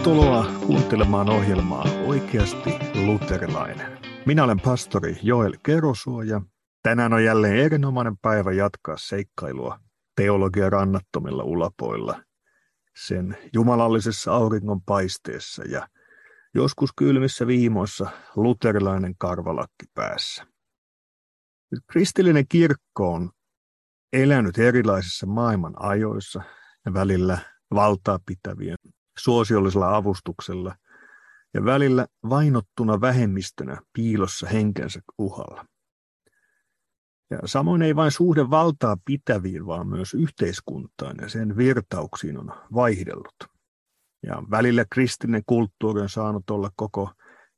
Tervetuloa kuuntelemaan ohjelmaa Oikeasti luterilainen. Minä olen pastori Joel Kerosuo ja tänään on jälleen erinomainen päivä jatkaa seikkailua teologia rannattomilla ulapoilla sen jumalallisessa auringon paisteessa ja joskus kylmissä viimoissa luterilainen karvalakki päässä. Kristillinen kirkko on elänyt erilaisissa maailman ajoissa ja välillä valtaa pitävien suosiollisella avustuksella ja välillä vainottuna vähemmistönä piilossa henkensä uhalla. Ja samoin ei vain suhde valtaa pitäviin, vaan myös yhteiskuntaan ja sen virtauksiin on vaihdellut. Ja välillä kristillinen kulttuuri on saanut olla koko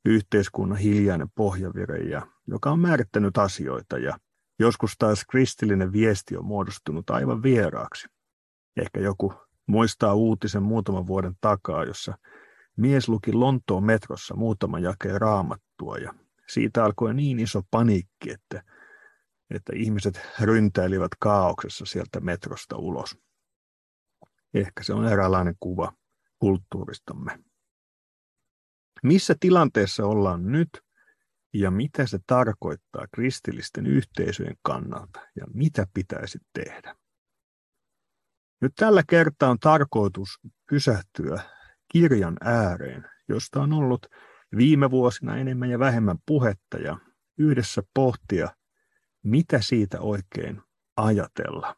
yhteiskunnan hiljainen pohjavire, ja, joka on määrittänyt asioita ja joskus taas kristillinen viesti on muodostunut aivan vieraaksi. Ehkä joku muistaa uutisen muutaman vuoden takaa, jossa mies luki Lontoon metrossa muutaman jakeen raamattua ja siitä alkoi niin iso paniikki, että, että ihmiset ryntäilivät kaauksessa sieltä metrosta ulos. Ehkä se on eräänlainen kuva kulttuuristamme. Missä tilanteessa ollaan nyt ja mitä se tarkoittaa kristillisten yhteisöjen kannalta ja mitä pitäisi tehdä? Nyt tällä kertaa on tarkoitus pysähtyä kirjan ääreen, josta on ollut viime vuosina enemmän ja vähemmän puhetta ja yhdessä pohtia, mitä siitä oikein ajatella.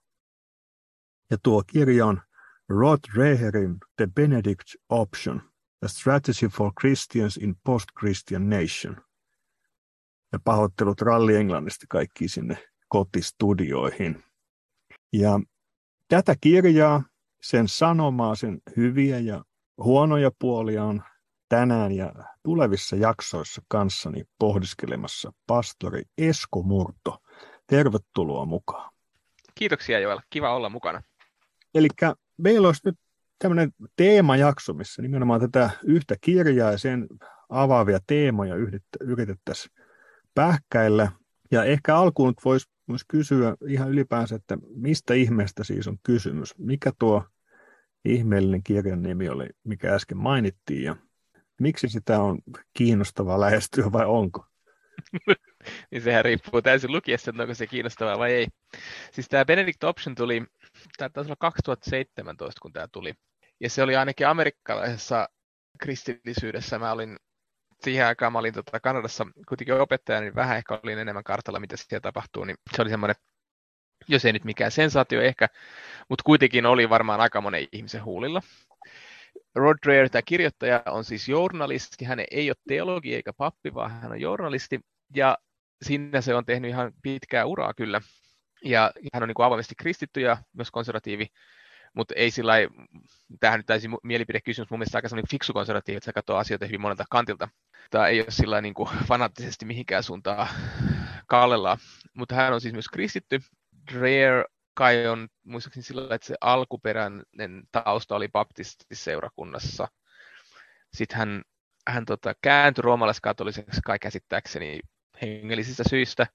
Ja tuo kirja on Rod Reherin The Benedict Option, A Strategy for Christians in Post-Christian Nation. Ja pahoittelut ralli Englannista kaikki sinne kotistudioihin. Ja tätä kirjaa, sen sanomaa, sen hyviä ja huonoja puolia on tänään ja tulevissa jaksoissa kanssani pohdiskelemassa pastori Esko Murto. Tervetuloa mukaan. Kiitoksia Joel, kiva olla mukana. Eli meillä olisi nyt tämmöinen teemajakso, missä nimenomaan tätä yhtä kirjaa ja sen avaavia teemoja yritettäisiin pähkäillä. Ja ehkä alkuun voisi vois kysyä ihan ylipäänsä, että mistä ihmeestä siis on kysymys? Mikä tuo ihmeellinen kirjan nimi oli, mikä äsken mainittiin, ja miksi sitä on kiinnostavaa lähestyä vai onko? niin sehän riippuu täysin lukiessa, että onko se kiinnostavaa vai ei. Siis tämä Benedict Option tuli, tämä taisi olla 2017, kun tämä tuli. Ja se oli ainakin amerikkalaisessa kristillisyydessä. Mä olin siihen aikaan, mä olin tota Kanadassa kuitenkin opettaja, niin vähän ehkä olin enemmän kartalla, mitä siellä tapahtuu. Niin se oli semmoinen, jos ei nyt mikään sensaatio ehkä, mutta kuitenkin oli varmaan aika monen ihmisen huulilla. Rod Dreher, tämä kirjoittaja, on siis journalisti. Hän ei ole teologi eikä pappi, vaan hän on journalisti. Ja sinne se on tehnyt ihan pitkää uraa kyllä. Ja hän on niin kuin avoimesti kristitty ja myös konservatiivi, mutta ei sillä tämähän nyt täysin mielipidekysymys, mun mielestä aika sellainen fiksu konservatiivi, että katsoo asioita hyvin monelta kantilta. Tämä ei ole sillä niin kuin fanaattisesti mihinkään suuntaan kallellaan, mutta hän on siis myös kristitty. Dreher kai on muistaakseni sillä että se alkuperäinen tausta oli baptistiseurakunnassa. Sitten hän, hän tota, kääntyi roomalaiskatoliseksi kai käsittääkseni hengellisistä syistä,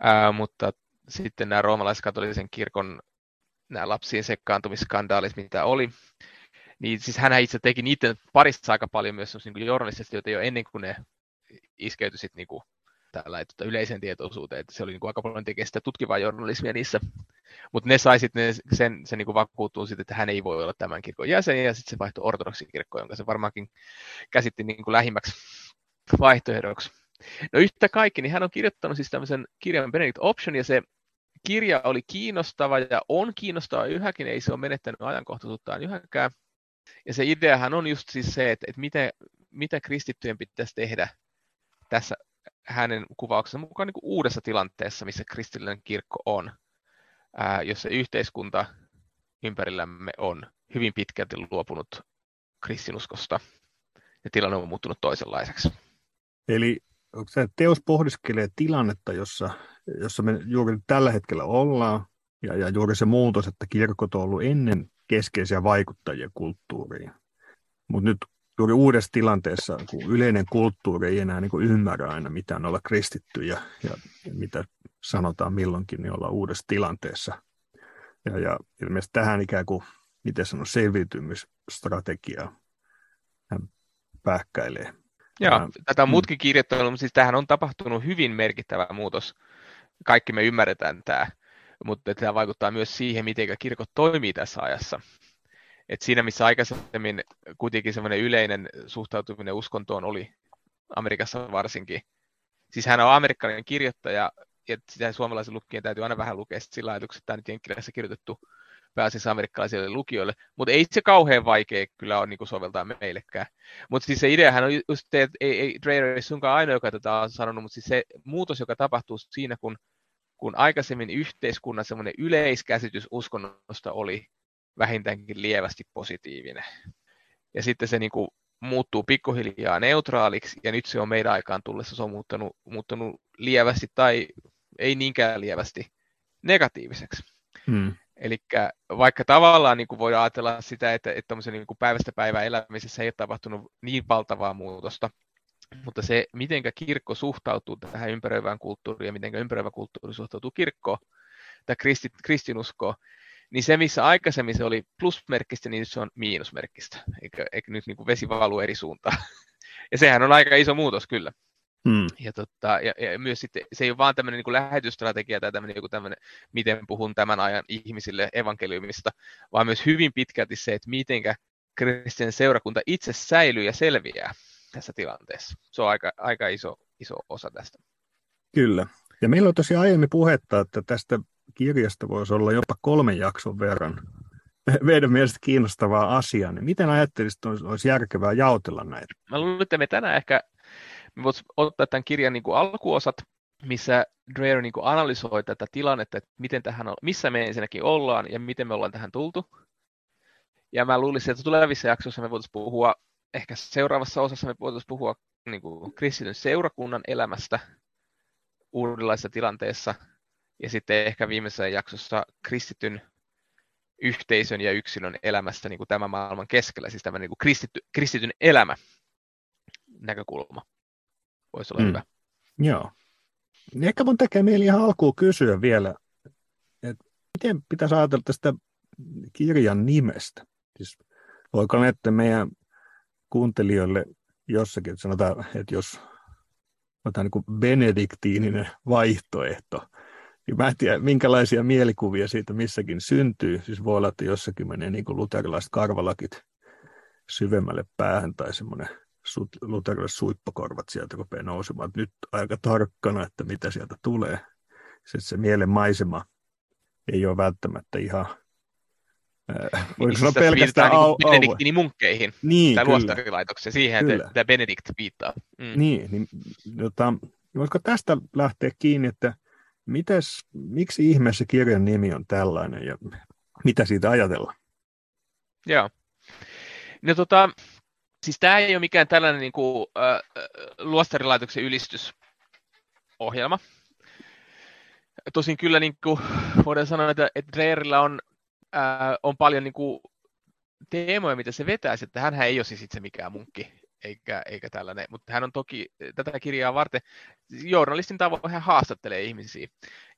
ää, mutta sitten nämä roomalaiskatolisen kirkon nämä lapsien sekaantumisskandaalit, mitä oli, niin siis hän itse teki niiden parissa aika paljon myös niin journalistisesti, joita jo ennen kuin ne iskeytyi sitten niin kuin tällä tota, yleisen tietoisuuteen, että se oli niin kuin aika paljon tekee sitä tutkivaa journalismia niissä. Mutta ne sai sitten sen, sen niin kuin vakuuttua sitten, että hän ei voi olla tämän kirkon jäsen, ja sitten se vaihtoi ortodoksikirkkoon, jonka se varmaankin käsitti niin kuin lähimmäksi vaihtoehdoksi. No yhtä kaikki, niin hän on kirjoittanut siis tämmöisen kirjan Benedict Option, ja se kirja oli kiinnostava ja on kiinnostava yhäkin, ei se ole menettänyt ajankohtaisuuttaan yhäkään. Ja se ideahan on just siis se, että, että mitä, mitä kristittyjen pitäisi tehdä tässä hänen kuvauksensa mukaan niin kuin uudessa tilanteessa, missä kristillinen kirkko on, ää, jossa yhteiskunta ympärillämme on hyvin pitkälti luopunut kristinuskosta ja tilanne on muuttunut toisenlaiseksi. Eli onko se teos pohdiskelee tilannetta, jossa, jossa me juuri tällä hetkellä ollaan, ja, ja juuri se muutos, että kirkot on ollut ennen keskeisiä vaikuttajia kulttuuriin. Mutta nyt juuri uudessa tilanteessa, kun yleinen kulttuuri ei enää niin kuin ymmärrä aina, mitä on olla kristitty ja, ja, mitä sanotaan milloinkin, niin olla uudessa tilanteessa. Ja, ja ilmeisesti tähän ikään kuin, miten sanon, selviytymisstrategiaa hän pähkäilee. Joo, tätä on mm. muutkin kirjoittanut, mutta siis tämähän on tapahtunut hyvin merkittävä muutos. Kaikki me ymmärretään tämä, mutta tämä vaikuttaa myös siihen, miten kirkot toimii tässä ajassa. Et siinä, missä aikaisemmin kuitenkin semmoinen yleinen suhtautuminen uskontoon oli Amerikassa varsinkin. Siis hän on amerikkalainen kirjoittaja, ja sitä suomalaisen lukien täytyy aina vähän lukea sillä ajatuksella, että tämä nyt kirjoitettu pääasiassa amerikkalaisille lukijoille, mutta ei se kauhean vaikea kyllä ole niin soveltaa meillekään. Mutta siis se ideahan on just että ei, ei Dreyer ei sunkaan ainoa, joka tätä on sanonut, mutta siis se muutos, joka tapahtuu siinä, kun, kun aikaisemmin yhteiskunnan semmoinen yleiskäsitys uskonnosta oli vähintäänkin lievästi positiivinen. Ja sitten se niin kuin muuttuu pikkuhiljaa neutraaliksi, ja nyt se on meidän aikaan tullessa, se on muuttunut, muuttunut lievästi tai ei niinkään lievästi negatiiviseksi. Hmm. Eli vaikka tavallaan niin kuin voi ajatella sitä, että, että niin kuin päivästä päivää elämisessä ei ole tapahtunut niin valtavaa muutosta, mutta se, miten kirkko suhtautuu tähän ympäröivään kulttuuriin ja miten ympäröivä kulttuuri suhtautuu kirkkoon tai kristi, kristinuskoon, niin se, missä aikaisemmin se oli plusmerkkistä, niin nyt se on miinusmerkkistä, eikä, eikä nyt niin kuin vesi valuu eri suuntaan. Ja sehän on aika iso muutos kyllä. Hmm. Ja, totta, ja, ja, myös sitten, se ei ole vaan tämmöinen niin lähetystrategia tai tämmöinen, joku tämmöinen, miten puhun tämän ajan ihmisille evankeliumista, vaan myös hyvin pitkälti se, että miten kristillinen seurakunta itse säilyy ja selviää tässä tilanteessa. Se on aika, aika iso, iso osa tästä. Kyllä. Ja meillä on tosiaan aiemmin puhetta, että tästä kirjasta voisi olla jopa kolmen jakson verran meidän mielestä kiinnostavaa asiaa. Niin miten ajattelisit, että olisi järkevää jaotella näitä? Mä luulen, että me tänään ehkä me voitaisiin ottaa tämän kirjan niin kuin alkuosat, missä Dreyer niin kuin analysoi tätä tilannetta, että miten tähän on, missä me ensinnäkin ollaan ja miten me ollaan tähän tultu. Ja mä luulisin, että tulevissa jaksoissa me voitaisiin puhua, ehkä seuraavassa osassa me voitaisiin puhua niin kuin kristityn seurakunnan elämästä uudenlaisessa tilanteessa. Ja sitten ehkä viimeisessä jaksossa kristityn yhteisön ja yksilön elämästä niin kuin tämän maailman keskellä, siis tämä niin kuin kristitty, kristityn elämä näkökulma voisi olla mm. hyvä. Joo. Niin ehkä mun tekee mieli ihan alkuun kysyä vielä, että miten pitäisi ajatella tästä kirjan nimestä? Siis voiko että meidän kuuntelijoille jossakin, että sanotaan, että jos otetaan niin benediktiininen vaihtoehto, niin mä en tiedä, minkälaisia mielikuvia siitä missäkin syntyy. Siis voi olla, että jossakin menee niin kuin luterilaiset karvalakit syvemmälle päähän tai semmoinen luterilaiset suippakorvat sieltä rupeaa nousemaan. Nyt aika tarkkana, että mitä sieltä tulee. Se, se mielen maisema ei ole välttämättä ihan voiko sanoa pelkästään au, niin Benediktiinimunkkeihin niin, tai luostarilaitokseen, siihen, kyllä. että Benedikt viittaa. Mm. Niin, niin jota, voisiko tästä lähteä kiinni, että mites, miksi ihmeessä kirjan nimi on tällainen ja mitä siitä ajatellaan? Joo. No tota, siis tämä ei ole mikään tällainen niin kuin, äh, luostarilaitoksen ylistysohjelma. Tosin kyllä niin kuin, voidaan sanoa, että, että Dreyerillä on, äh, on paljon niin kuin, teemoja, mitä se vetää, että hän ei ole siis itse mikään munkki, eikä, eikä tällainen, mutta hän on toki tätä kirjaa varten, journalistin tavoin hän haastattelee ihmisiä.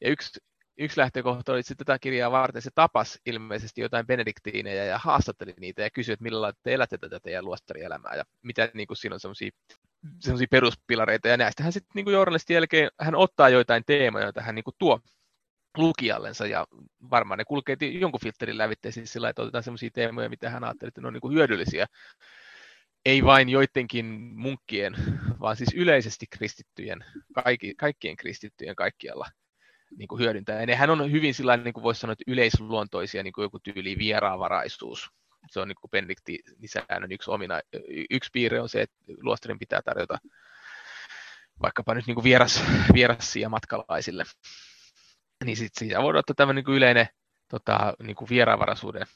Ja yksi yksi lähtökohta oli, että tätä kirjaa varten se tapas ilmeisesti jotain benediktiineja ja haastatteli niitä ja kysyi, että millä lailla te elätte tätä teidän luostarielämää ja mitä niin kuin siinä on semmoisia semmoisia peruspilareita. Ja näistähän sitten niin journalistin jälkeen hän ottaa joitain teemoja, joita hän niin kuin tuo lukijallensa ja varmaan ne kulkee jonkun filterin lävitse siis sillä että otetaan semmoisia teemoja, mitä hän ajatteli, että ne on niin kuin hyödyllisiä. Ei vain joidenkin munkkien, vaan siis yleisesti kristittyjen, kaikki, kaikkien kristittyjen kaikkialla niin kuin hyödyntää. Ja nehän on hyvin sillä niin kuin voisi sanoa, että yleisluontoisia, niin kuin joku tyyli vieraanvaraisuus. Se on niin kuin Benedikti-säännön yksi, omina, yksi piirre on se, että luostarin pitää tarjota vaikkapa nyt niin kuin vieras, vierassia matkalaisille. Niin sitten siitä voidaan ottaa tämmöinen niin yleinen tota, niin kuin vieraanvaraisuuden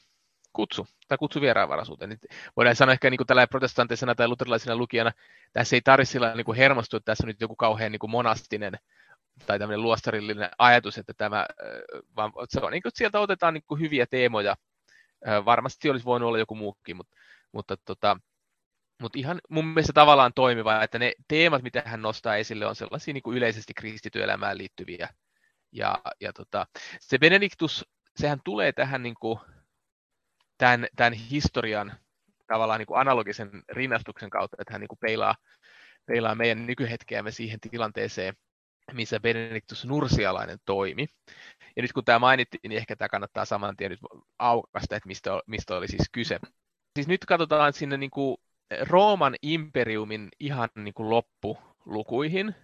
kutsu, tai kutsu vieraanvaraisuuteen. Niin voidaan sanoa ehkä niin tällä protestantisena tai luterilaisena lukijana, tässä ei tarvitse sillä niin kuin hermostua, että tässä on nyt joku kauhean niin kuin monastinen tai tämmöinen luostarillinen ajatus, että tämä, vaan se on niin kuin, sieltä otetaan niin hyviä teemoja. Varmasti olisi voinut olla joku muukin, mutta, mutta, tota, mutta ihan mun mielestä tavallaan toimiva, että ne teemat, mitä hän nostaa esille, on sellaisia niin kuin yleisesti kristityöelämään liittyviä. Ja, ja tota, se Benediktus, sehän tulee tähän niin kuin, tämän, tämän historian tavallaan niin kuin analogisen rinnastuksen kautta, että hän niin kuin peilaa, peilaa meidän nykyhetkeämme siihen tilanteeseen, missä Benediktus Nursialainen toimi. Ja nyt kun tämä mainittiin, niin ehkä tämä kannattaa saman tien nyt aukasta, että mistä, mistä oli siis kyse. Siis nyt katsotaan sinne niin kuin Rooman imperiumin ihan niin kuin loppulukuihin.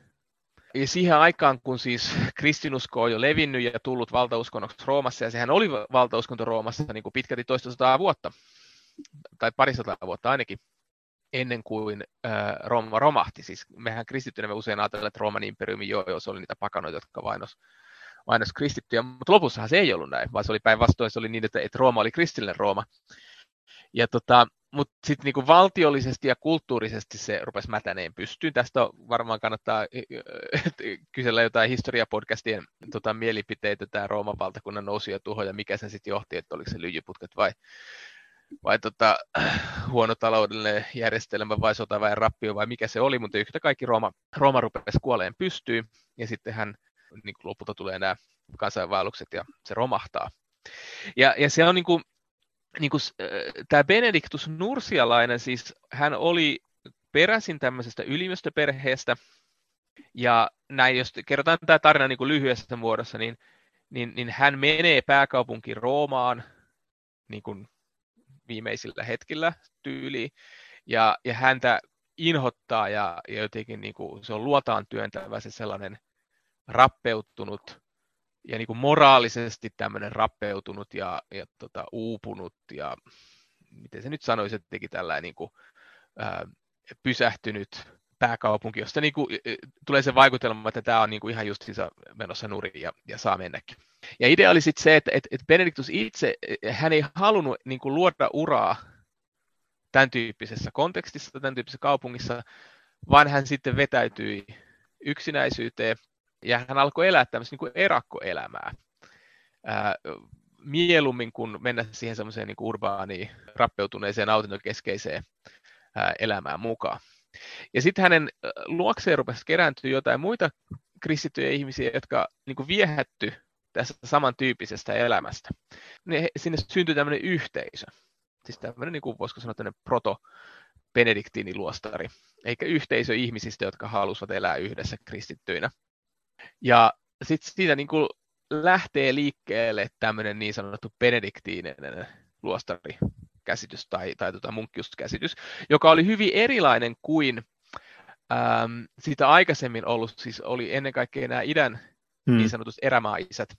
Ja siihen aikaan, kun siis kristinusko on jo levinnyt ja tullut valtauskonnoksi Roomassa, ja sehän oli valtauskonto Roomassa niin kuin pitkälti toista sataa vuotta, tai parisataa vuotta ainakin, ennen kuin äh, Rooma romahti. Siis mehän kristittynä me usein ajatellaan, että Rooman imperiumi jo, jo se oli niitä pakanoita, jotka vainos, vainos kristittyjä, mutta lopussahan se ei ollut näin, vaan se oli päinvastoin, se oli niin, että, että Rooma oli kristillinen Rooma. Ja tota, mutta sitten niinku valtiollisesti ja kulttuurisesti se rupesi mätäneen pystyyn. Tästä varmaan kannattaa kysellä jotain historiapodcastien tota, mielipiteitä, tämä Rooman valtakunnan nousu ja tuho, ja mikä sen sitten johti, että oliko se lyijyputket vai, vai tota, huono taloudellinen järjestelmä vai sotaväen rappio vai mikä se oli, mutta yhtä kaikki Rooma, Rooma rupesi kuoleen pystyyn, ja sitten hän niin lopulta tulee nämä kansainvaellukset ja se romahtaa. Ja, ja se on niin kuin, niin kuin, tämä Benediktus Nursialainen, siis hän oli peräisin tämmöisestä ylimystöperheestä, ja näin, jos kerrotaan tämä tarina niin kuin lyhyessä muodossa, niin, niin, niin hän menee pääkaupunki Roomaan niin kuin viimeisillä hetkillä tyyliin, ja, ja häntä inhottaa ja, ja jotenkin niin kuin, se on luotaan työntävä se sellainen rappeutunut ja niin kuin moraalisesti tämmöinen rappeutunut ja, ja tota, uupunut ja miten se nyt sanoisi, että teki tällainen niin kuin, ää, pysähtynyt pääkaupunki, josta niin kuin, tulee se vaikutelma, että tämä on niin kuin ihan justiinsa menossa nurin ja, ja saa mennäkin. Ja idea oli sitten se, että, että, että Benediktus itse, hän ei halunnut niin kuin luoda uraa tämän tyyppisessä kontekstissa, tämän tyyppisessä kaupungissa, vaan hän sitten vetäytyi yksinäisyyteen ja hän alkoi elää tämmöistä niin kuin erakkoelämää. Ää, mieluummin kuin mennä siihen semmoiseen niin urbaaniin, rappeutuneeseen autentokeskeiseen ää, elämään mukaan. Ja sitten hänen luokseen rupesi kerääntyä jotain muita kristittyjä ihmisiä, jotka niin kuin viehätty tästä samantyyppisestä elämästä. Ne, sinne syntyi tämmöinen yhteisö. Siis tämmöinen, niin kuin voisiko sanoa, tämmöinen proto benediktiiniluostari, eikä yhteisö ihmisistä, jotka halusivat elää yhdessä kristittyinä. Ja sitten siitä niin kuin lähtee liikkeelle tämmöinen niin sanottu benediktiininen luostarikäsitys tai, tai tota munkkiuskäsitys, joka oli hyvin erilainen kuin äm, sitä aikaisemmin ollut, siis oli ennen kaikkea nämä idän hmm. niin sanotut erämaisät,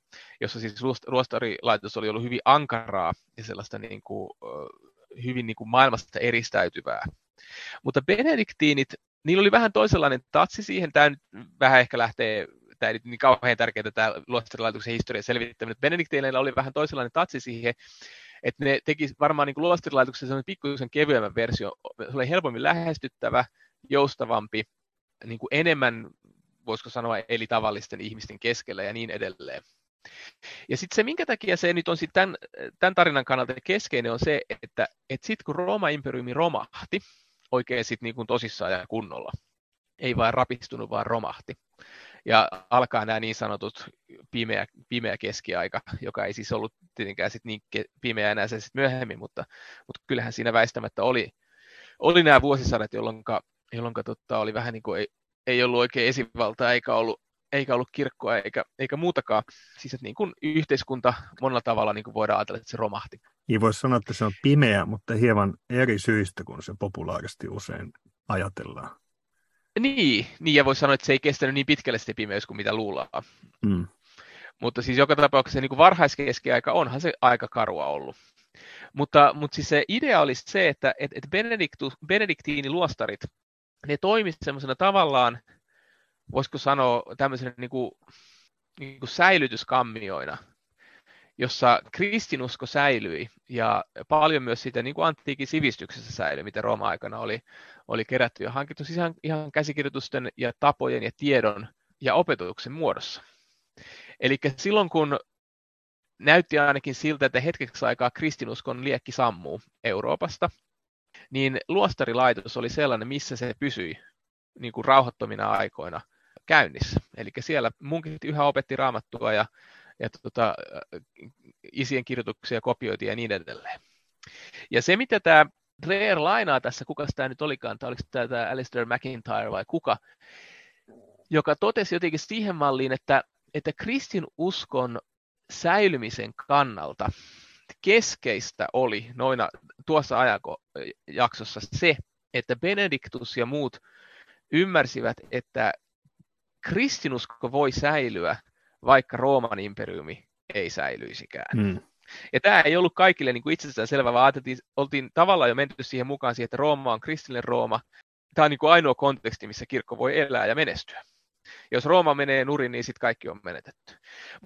jossa siis luostarilaitos oli ollut hyvin ankaraa ja sellaista niin kuin, hyvin niin kuin maailmasta eristäytyvää. Mutta benediktiinit, niillä oli vähän toisenlainen tatsi siihen, tämä nyt vähän ehkä lähtee tämä ei niin kauhean tärkeää tämä luostarilaitoksen historian selvittäminen. Benedikteileillä oli vähän toisenlainen tatsi siihen, että ne teki varmaan niin luostarilaitoksen pikkuisen kevyemmän versio. Se oli helpommin lähestyttävä, joustavampi, niin kuin enemmän, voisiko sanoa, eli tavallisten ihmisten keskellä ja niin edelleen. Ja sitten se, minkä takia se nyt on sit tämän, tämän tarinan kannalta keskeinen, on se, että, että sitten kun Rooma imperiumi romahti, oikein sitten niin tosissaan ja kunnolla, ei vain rapistunut, vaan romahti, ja alkaa nämä niin sanotut pimeä, pimeä keskiaika, joka ei siis ollut tietenkään sit niin pimeä enää se sit myöhemmin, mutta, mutta kyllähän siinä väistämättä oli, oli nämä vuosisadat, jolloin, jolloin tota, oli vähän niin kuin ei, ei ollut oikein esivaltaa eikä ollut, eikä ollut kirkkoa eikä, eikä muutakaan. Siis että niin kuin yhteiskunta monella tavalla niin kuin voidaan ajatella, että se romahti. Niin voisi sanoa, että se on pimeä, mutta hieman eri syistä kuin se populaaristi usein ajatellaan. Niin, niin, ja voisi sanoa, että se ei kestänyt niin pitkälle se pimeys kuin mitä luullaan. Mm. Mutta siis joka tapauksessa niin kuin varhaiskeskiaika onhan se aika karua ollut. Mutta, mutta siis se idea olisi se, että et, et benediktiiniluostarit, ne toimisivat semmoisena tavallaan, voisiko sanoa tämmöisenä niin kuin, niin kuin säilytyskammioina, jossa kristinusko säilyi ja paljon myös sitä niin kuin antiikin sivistyksessä säilyi, mitä Rooma-aikana oli, oli kerätty ja hankittu siis ihan, ihan käsikirjoitusten ja tapojen ja tiedon ja opetuksen muodossa. Eli silloin kun näytti ainakin siltä, että hetkeksi aikaa kristinuskon liekki sammuu Euroopasta, niin luostarilaitos oli sellainen, missä se pysyi niin kuin rauhattomina aikoina käynnissä. Eli siellä munkit yhä opetti raamattua ja ja tota, isien kirjoituksia kopioitiin ja niin edelleen. Ja se, mitä tämä Dreher lainaa tässä, kuka tämä nyt olikaan, tai oliko tämä Alistair McIntyre vai kuka, joka totesi jotenkin siihen malliin, että, että kristin uskon säilymisen kannalta keskeistä oli noina tuossa ajanjaksossa se, että Benediktus ja muut ymmärsivät, että kristinusko voi säilyä, vaikka Rooman imperiumi ei säilyisikään. Mm. Ja tämä ei ollut kaikille niin kuin itsestään selvä, vaan ajateltiin, oltiin tavallaan jo menty siihen mukaan siihen, että Rooma on kristillinen Rooma. Tämä on niin kuin ainoa konteksti, missä kirkko voi elää ja menestyä. Jos Rooma menee nurin, niin sitten kaikki on menetetty.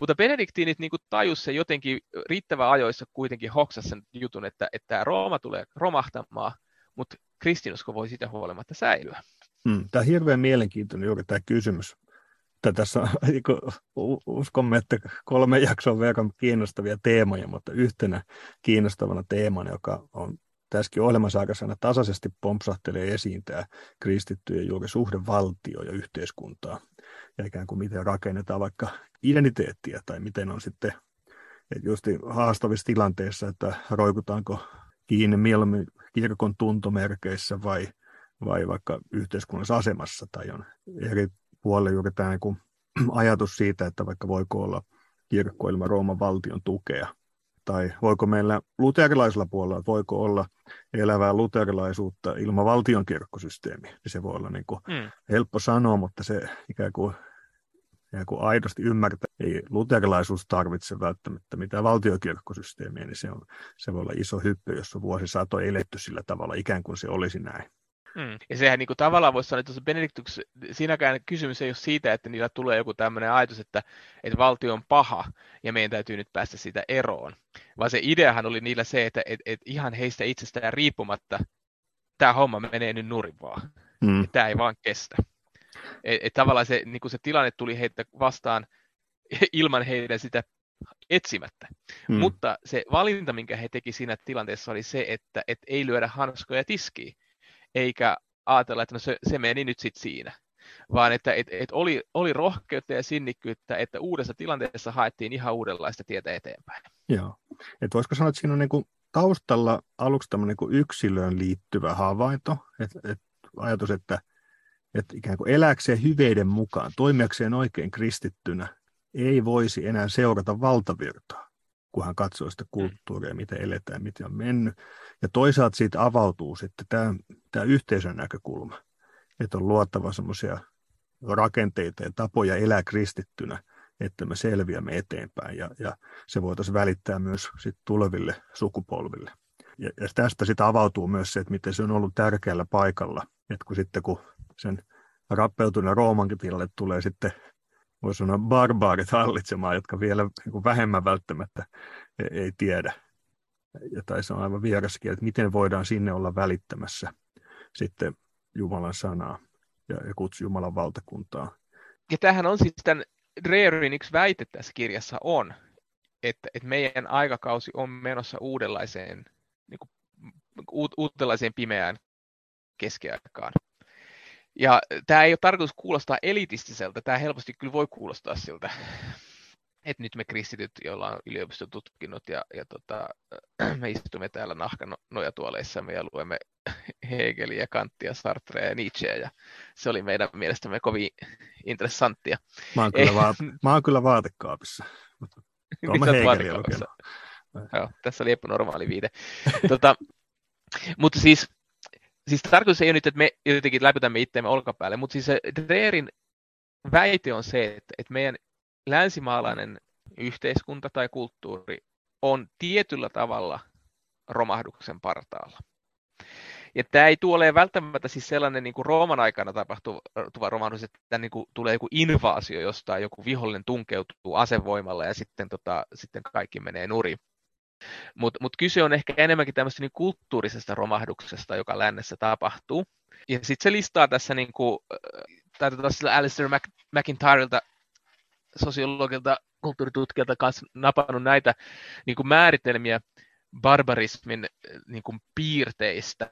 Mutta benediktiinit niin tajus se jotenkin riittävän ajoissa kuitenkin hoksas sen jutun, että, että Rooma tulee romahtamaan, mutta kristinusko voi sitä huolimatta säilyä. Hmm, tämä on hirveän mielenkiintoinen juuri tämä kysymys. Tässä on, uskomme, että kolme jakson verran kiinnostavia teemoja, mutta yhtenä kiinnostavana teemana, joka on tässäkin ohjelmasarjassa tasaisesti pompsahtelee esiin tämä kristittyjen juuri suhde valtio ja yhteiskuntaa. Ja ikään kuin miten rakennetaan vaikka identiteettiä tai miten on sitten että just haastavissa tilanteissa, että roikutaanko kiinni mieluummin kirkon tuntomerkeissä vai, vai vaikka yhteiskunnallisessa asemassa tai on eri puolella juuri tämä niin kuin ajatus siitä, että vaikka voiko olla kirkko ilman Rooman valtion tukea, tai voiko meillä luterilaisella puolella, voiko olla elävää luterilaisuutta ilman valtion kirkkosysteemiä, niin se voi olla niin kuin mm. helppo sanoa, mutta se ikään kuin, ikään kuin aidosti ymmärtää, ei luterilaisuus tarvitse välttämättä mitään valtiokirkkosysteemiä, niin se, on, se voi olla iso hyppy, jos on vuosisato eletty sillä tavalla, ikään kuin se olisi näin. Mm. Ja sehän niin kuin, tavallaan voisi sanoa, että Benediktus, siinäkään kysymys ei ole siitä, että niillä tulee joku tämmöinen ajatus, että, että valtio on paha ja meidän täytyy nyt päästä siitä eroon. Vaan se ideahan oli niillä se, että et, et ihan heistä itsestään riippumatta tämä homma menee nyt nurin vaan. Mm. Tämä ei vaan kestä. Et, et tavallaan se, niin kuin se tilanne tuli heitä vastaan ilman heidän sitä etsimättä. Mm. Mutta se valinta, minkä he teki siinä tilanteessa, oli se, että et ei lyödä hanskoja tiskiin eikä ajatella, että no se, se meni nyt sitten siinä. Vaan että et, et oli, oli rohkeutta ja sinnikkyyttä, että uudessa tilanteessa haettiin ihan uudenlaista tietä eteenpäin. Joo. Et voisiko sanoa, että siinä on niinku taustalla aluksi tämmöinen niinku yksilöön liittyvä havainto, että et ajatus, että et ikään kuin eläkseen hyveiden mukaan, toimijakseen oikein kristittynä, ei voisi enää seurata valtavirtaa kun hän katsoo sitä kulttuuria, miten eletään, miten on mennyt. Ja toisaalta siitä avautuu sitten tämä, tämä yhteisön näkökulma, että on luottava semmoisia rakenteita ja tapoja elää kristittynä, että me selviämme eteenpäin ja, ja se voitaisiin välittää myös sit tuleville sukupolville. Ja, ja tästä sitten avautuu myös se, että miten se on ollut tärkeällä paikalla, että kun sitten kun sen rappeutuneen Roomankin tilalle tulee sitten voisi sanoa barbaarit hallitsemaan, jotka vielä niin vähemmän välttämättä ei, ei tiedä. Ja tai se on aivan vieraskin, että miten voidaan sinne olla välittämässä sitten Jumalan sanaa ja, ja kutsu Jumalan valtakuntaa. Ja tämähän on siis tämän Dreerin yksi väite tässä kirjassa on, että, että meidän aikakausi on menossa uudenlaiseen, niin kuin, uudenlaiseen pimeään keskiaikaan. Ja tämä ei ole tarkoitus kuulostaa elitistiseltä, tämä helposti kyllä voi kuulostaa siltä, että nyt me kristityt, joilla on yliopistotutkinnot ja, ja tota, me istumme täällä nahkanojatuoleissamme ja luemme Hegeliä, Kanttia, Sartrea ja Nietzscheä ja se oli meidän mielestämme kovin interessanttia. Mä oon kyllä, vaate, mä oon kyllä vaatekaapissa. Joo, tässä oli normaali viite. tota, mutta siis siis tarkoitus ei ole nyt, että me jotenkin läpytämme itseämme olkapäälle, mutta siis se Dreerin väite on se, että, että meidän länsimaalainen yhteiskunta tai kulttuuri on tietyllä tavalla romahduksen partaalla. Ja tämä ei tule välttämättä siis sellainen niin kuin Rooman aikana tapahtuva romahdus, että niin kuin tulee joku invaasio jostain, joku vihollinen tunkeutuu asevoimalla ja sitten, tota, sitten kaikki menee nurin. Mutta mut kyse on ehkä enemmänkin tämmöistä niin kulttuurisesta romahduksesta, joka lännessä tapahtuu. Ja sitten se listaa tässä, niin kuin, tai tuossa Alistair McIntyrelta, sosiologilta, kulttuuritutkijalta kanssa napannut näitä niin kuin määritelmiä barbarismin niin kuin piirteistä,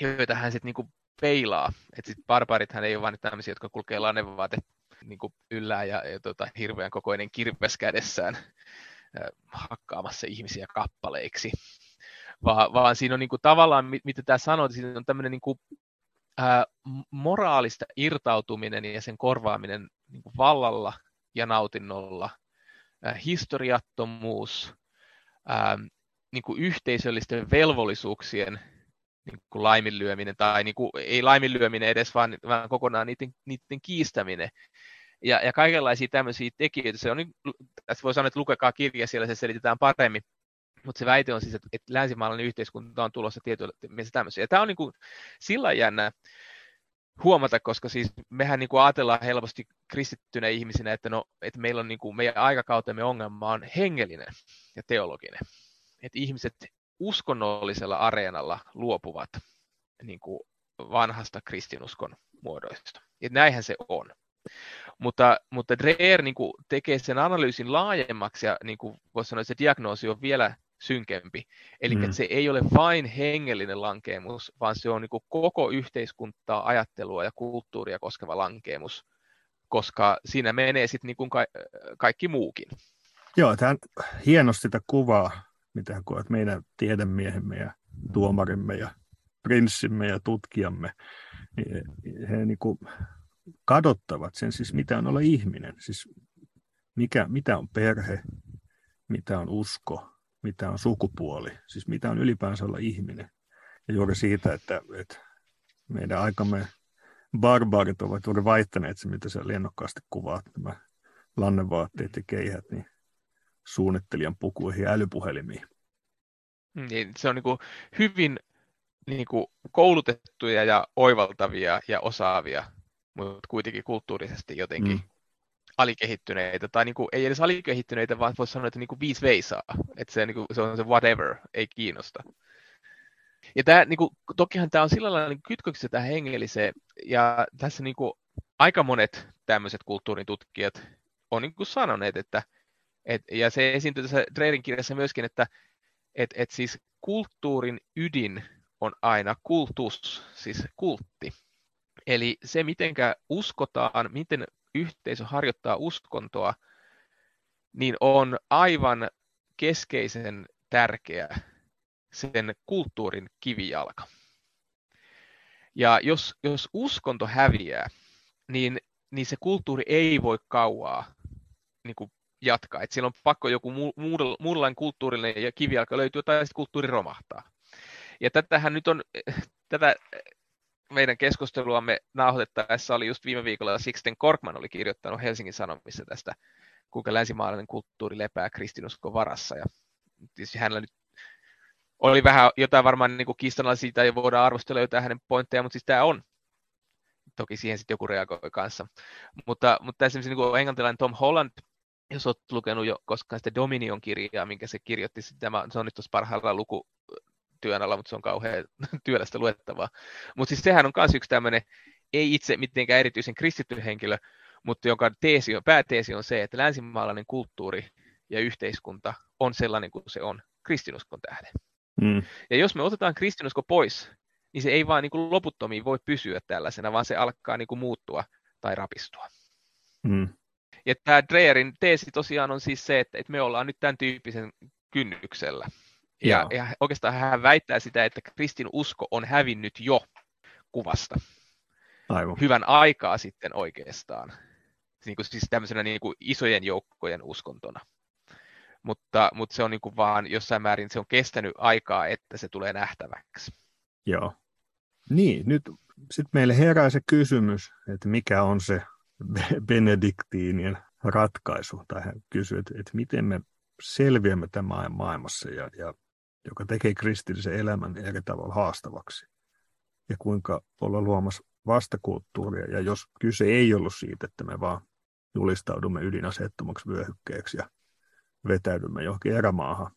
joita hän sitten niin peilaa. Että sitten barbarithan ei ole vain tämmöisiä, jotka kulkee lannevaate niin kuin yllään ja, ja tota, hirveän kokoinen kirves kädessään, hakkaamassa ihmisiä kappaleiksi, vaan, vaan siinä on niin kuin, tavallaan, mitä tämä sanoo, siinä on tämmöinen niin kuin, ää, moraalista irtautuminen ja sen korvaaminen niin kuin vallalla ja nautinnolla, ää, historiattomuus, ää, niin kuin yhteisöllisten velvollisuuksien niin kuin laiminlyöminen, tai niin kuin, ei laiminlyöminen edes, vaan, vaan kokonaan niiden, niiden kiistäminen. Ja, ja kaikenlaisia tämmöisiä tekijöitä. Se on, tässä voi sanoa, että lukekaa kirja, siellä se selitetään paremmin. Mutta se väite on siis, että, että länsimaalainen yhteiskunta on tulossa tietyllä mielessä tämmöisiä. Ja tämä on niin kuin sillä jännä huomata, koska siis mehän niin kuin ajatellaan helposti kristittynä ihmisinä, että, no, että meillä on niin kuin, meidän aikakautemme ongelma on hengellinen ja teologinen. Että ihmiset uskonnollisella areenalla luopuvat niin kuin vanhasta kristinuskon muodoista. Ja näinhän se on. Mutta, mutta Dreher niin kuin, tekee sen analyysin laajemmaksi ja niin kuin voisi sanoa, että se diagnoosi on vielä synkempi. Eli mm. se ei ole vain hengellinen lankeemus, vaan se on niin koko yhteiskuntaa, ajattelua ja kulttuuria koskeva lankeemus, koska siinä menee sitten niin kuin ka- kaikki muukin. Joo, tämä hienosti sitä kuvaa, mitä koet meidän tiedemiehemme ja tuomarimme ja prinssimme ja tutkijamme. He, he niin kuin kadottavat sen, siis mitä on olla ihminen, siis mikä, mitä on perhe, mitä on usko, mitä on sukupuoli, siis mitä on ylipäänsä olla ihminen. Ja juuri siitä, että, että meidän aikamme barbaarit ovat juuri vaihtaneet se, mitä sä lennokkaasti kuvaat, nämä lannevaatteet ja keihät, niin suunnittelijan pukuihin ja älypuhelimiin. Niin, se on niin kuin hyvin niin kuin koulutettuja ja oivaltavia ja osaavia, mutta kuitenkin kulttuurisesti jotenkin mm alikehittyneitä, tai niin kuin, ei edes alikehittyneitä, vaan voisi sanoa, että niin kuin viisi veisaa, että se, niin kuin, se on se whatever, ei kiinnosta. Ja tämä, niin kuin, tokihan tämä on sillä lailla niin kytköksissä tähän hengelliseen, ja tässä niin kuin, aika monet tämmöiset kulttuurin tutkijat on niin kuin sanoneet, että, et, ja se esiintyy tässä Dreerin kirjassa myöskin, että et, et siis kulttuurin ydin on aina kultus, siis kultti. Eli se, mitenkä uskotaan, miten yhteisö harjoittaa uskontoa, niin on aivan keskeisen tärkeä sen kulttuurin kivijalka. Ja jos, jos uskonto häviää, niin, niin se kulttuuri ei voi kauaa niin kuin jatkaa. Et siellä on pakko joku muu, muunlainen kulttuurillinen ja kivijalka löytyy, tai sitten kulttuuri romahtaa. Ja tätähän nyt on, tätä meidän keskusteluamme nauhoitettaessa oli just viime viikolla Sixten Korkman oli kirjoittanut Helsingin Sanomissa tästä, kuinka länsimaalainen kulttuuri lepää kristinuskon varassa. Ja tietysti hänellä nyt oli vähän jotain varmaan niin kiistanalaisia siitä ja voidaan arvostella jotain hänen pointteja, mutta siis tämä on. Toki siihen sitten joku reagoi kanssa. Mutta, mutta esimerkiksi niin englantilainen Tom Holland, jos olet lukenut jo koskaan sitä Dominion-kirjaa, minkä se kirjoitti, se on nyt tuossa parhaillaan luku työn alla, mutta se on kauhean työlästä luettavaa. Mutta siis sehän on myös yksi tämmöinen, ei itse mitenkään erityisen kristitty henkilö, mutta jonka teesi on, pääteesi on se, että länsimaalainen kulttuuri ja yhteiskunta on sellainen kuin se on kristinuskon tähden. Mm. Ja jos me otetaan kristinusko pois, niin se ei vaan niin kuin loputtomiin voi pysyä tällaisena, vaan se alkaa niin kuin muuttua tai rapistua. Mm. Ja tämä Dreyerin teesi tosiaan on siis se, että, että me ollaan nyt tämän tyyppisen kynnyksellä. Ja, ja oikeastaan hän väittää sitä, että kristin usko on hävinnyt jo kuvasta. Aivan. Hyvän aikaa sitten oikeastaan. Niin kuin, siis tämmöisenä niin kuin isojen joukkojen uskontona. Mutta, mutta se on niin kuin vaan jossain määrin se on kestänyt aikaa, että se tulee nähtäväksi. Joo. Niin, nyt sitten meille herää se kysymys, että mikä on se benediktiinien ratkaisu. Tai hän kysyy, että, että miten me selviämme tämän maailmassa ja, ja joka tekee kristillisen elämän eri tavalla haastavaksi. Ja kuinka olla luomassa vastakulttuuria. Ja jos kyse ei ollut siitä, että me vaan julistaudumme ydinaseettomaksi vyöhykkeeksi ja vetäydymme johonkin erämaahan.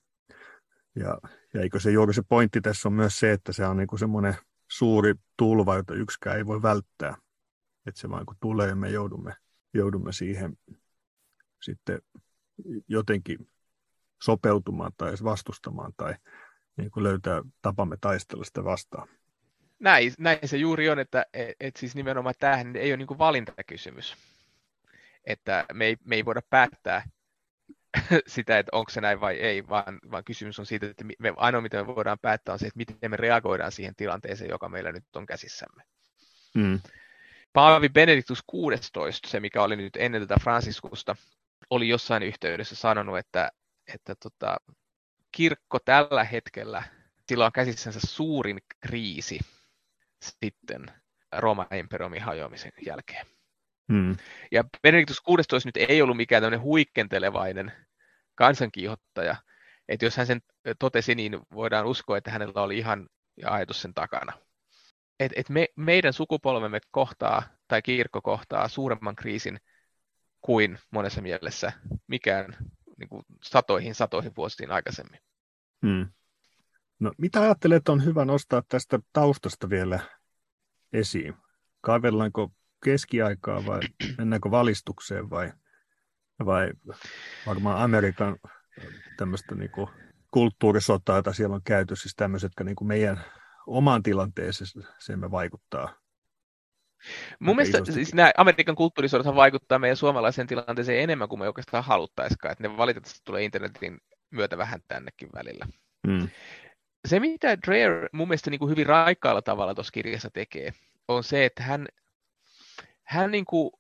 Ja, ja eikö se juuri se pointti tässä on myös se, että se on niin semmoinen suuri tulva, jota yksikään ei voi välttää. Että se vaan kun tulee, me joudumme, joudumme siihen sitten jotenkin sopeutumaan tai vastustamaan tai niin kuin löytää tapamme taistella sitä vastaan. Näin, näin se juuri on, että et, et siis nimenomaan tämähän ei ole niin kuin valintakysymys. Että me ei, me ei voida päättää, sitä, että onko se näin vai ei, vaan, vaan kysymys on siitä, että me, ainoa mitä me voidaan päättää on se, että miten me reagoidaan siihen tilanteeseen, joka meillä nyt on käsissämme. Mm. Paavi Benediktus 16, se mikä oli nyt ennen tätä Franciskusta, oli jossain yhteydessä sanonut, että, että tota, kirkko tällä hetkellä, sillä on käsissänsä suurin kriisi sitten Rooman imperiumin hajoamisen jälkeen. Hmm. Ja Benediktus 16 nyt ei ollut mikään tämmöinen huikkentelevainen kansankiihottaja, että jos hän sen totesi, niin voidaan uskoa, että hänellä oli ihan ajatus sen takana. Et, et me, meidän sukupolvemme kohtaa, tai kirkko kohtaa suuremman kriisin kuin monessa mielessä mikään niin kuin satoihin satoihin vuosiin aikaisemmin. Hmm. No, mitä ajattelet, on hyvä nostaa tästä taustasta vielä esiin? Kaivellaanko keskiaikaa vai mennäänkö valistukseen vai, vai varmaan Amerikan tämmöistä niin kuin kulttuurisotaa, jota siellä on käyty, siis tämmöiset, jotka niin kuin meidän omaan tilanteeseen vaikuttaa. Mun mielestä siis nämä Amerikan kulttuurisodat vaikuttaa meidän suomalaiseen tilanteeseen enemmän kuin me oikeastaan haluttaisikaan, että ne valitettavasti tulee internetin myötä vähän tännekin välillä. Hmm. Se, mitä Dreyer mun mielestä niin kuin hyvin raikkaalla tavalla tuossa kirjassa tekee, on se, että hän hän, niin kuin,